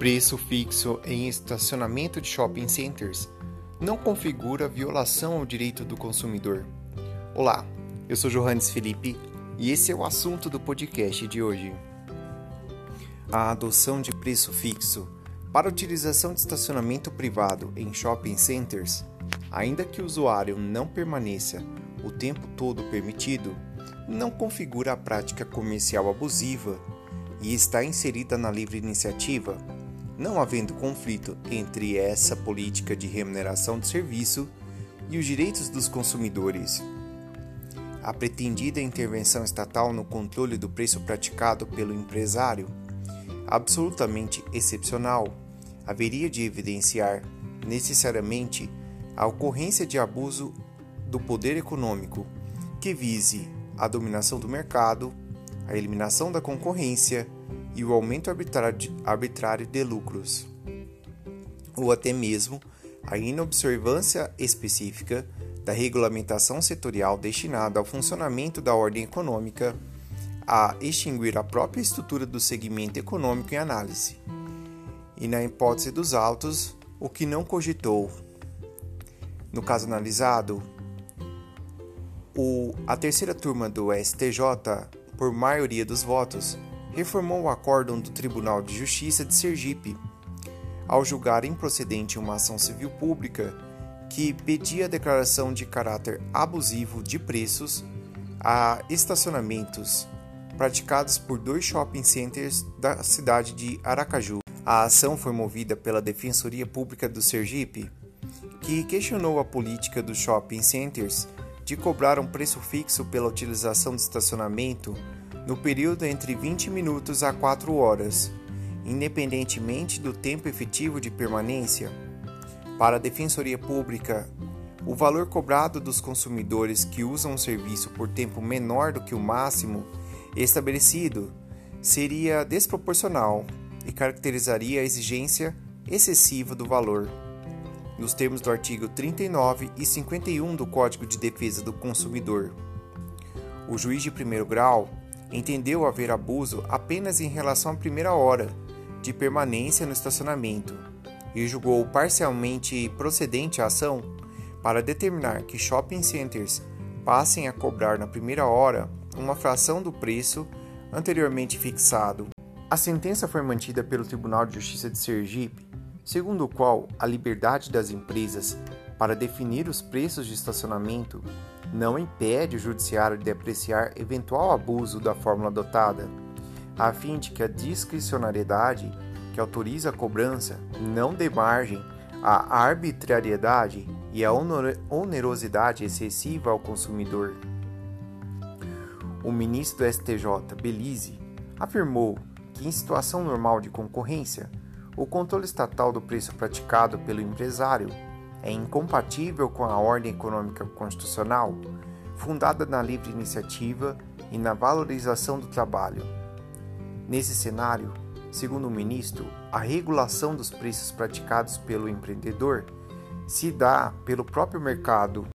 Preço fixo em estacionamento de shopping centers não configura violação ao direito do consumidor. Olá, eu sou Johannes Felipe e esse é o assunto do podcast de hoje. A adoção de preço fixo para utilização de estacionamento privado em shopping centers, ainda que o usuário não permaneça o tempo todo permitido, não configura a prática comercial abusiva e está inserida na livre iniciativa, não havendo conflito entre essa política de remuneração de serviço e os direitos dos consumidores. A pretendida intervenção estatal no controle do preço praticado pelo empresário, absolutamente excepcional, haveria de evidenciar necessariamente a ocorrência de abuso do poder econômico que vise a dominação do mercado, a eliminação da concorrência e o aumento arbitrário de lucros, ou até mesmo a inobservância específica da regulamentação setorial destinada ao funcionamento da ordem econômica, a extinguir a própria estrutura do segmento econômico em análise, e na hipótese dos autos, o que não cogitou. No caso analisado, o, a terceira turma do STJ, por maioria dos votos, reformou o acórdão do Tribunal de Justiça de Sergipe, ao julgar improcedente uma ação civil pública que pedia a declaração de caráter abusivo de preços a estacionamentos praticados por dois shopping centers da cidade de Aracaju. A ação foi movida pela Defensoria Pública do Sergipe, que questionou a política dos shopping centers de cobrar um preço fixo pela utilização de estacionamento no período entre 20 minutos a 4 horas, independentemente do tempo efetivo de permanência. Para a Defensoria Pública, o valor cobrado dos consumidores que usam o serviço por tempo menor do que o máximo estabelecido seria desproporcional e caracterizaria a exigência excessiva do valor nos termos do artigo 39 e 51 do Código de Defesa do Consumidor. O juiz de primeiro grau entendeu haver abuso apenas em relação à primeira hora de permanência no estacionamento e julgou parcialmente procedente a ação para determinar que shopping centers passem a cobrar na primeira hora uma fração do preço anteriormente fixado. A sentença foi mantida pelo Tribunal de Justiça de Sergipe segundo o qual a liberdade das empresas para definir os preços de estacionamento não impede o judiciário de apreciar eventual abuso da fórmula adotada, a fim de que a discricionariedade que autoriza a cobrança não dê margem à arbitrariedade e à onerosidade excessiva ao consumidor. O ministro do STJ, Belize, afirmou que, em situação normal de concorrência, o controle estatal do preço praticado pelo empresário é incompatível com a ordem econômica constitucional, fundada na livre iniciativa e na valorização do trabalho. Nesse cenário, segundo o ministro, a regulação dos preços praticados pelo empreendedor se dá pelo próprio mercado.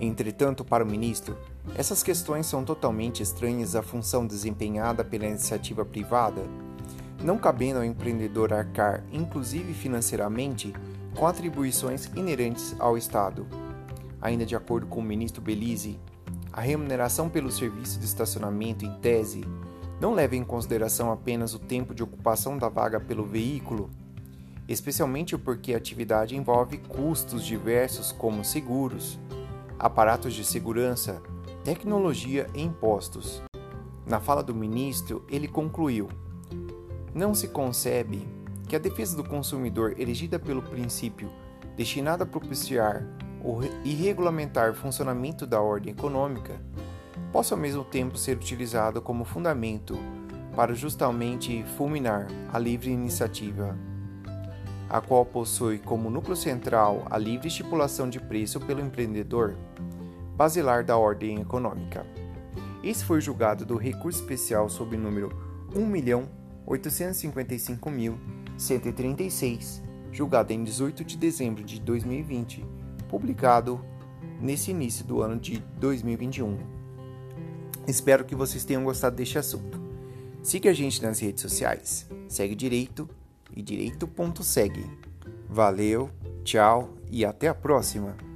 Entretanto, para o ministro, essas questões são totalmente estranhas à função desempenhada pela iniciativa privada não cabendo ao empreendedor arcar, inclusive financeiramente, com atribuições inerentes ao Estado. Ainda de acordo com o ministro Belize, a remuneração pelo serviço de estacionamento, em tese, não leva em consideração apenas o tempo de ocupação da vaga pelo veículo, especialmente porque a atividade envolve custos diversos como seguros, aparatos de segurança, tecnologia e impostos. Na fala do ministro, ele concluiu: não se concebe que a defesa do consumidor, erigida pelo princípio destinada a propiciar o e regulamentar o funcionamento da ordem econômica, possa ao mesmo tempo ser utilizada como fundamento para justamente fulminar a livre iniciativa, a qual possui como núcleo central a livre estipulação de preço pelo empreendedor, basilar da ordem econômica. Esse foi julgado do recurso especial sob o número 1.855.000. 136, julgado em 18 de dezembro de 2020, publicado nesse início do ano de 2021. Espero que vocês tenham gostado deste assunto. Siga a gente nas redes sociais. Segue direito e direito.segue. Valeu, tchau e até a próxima!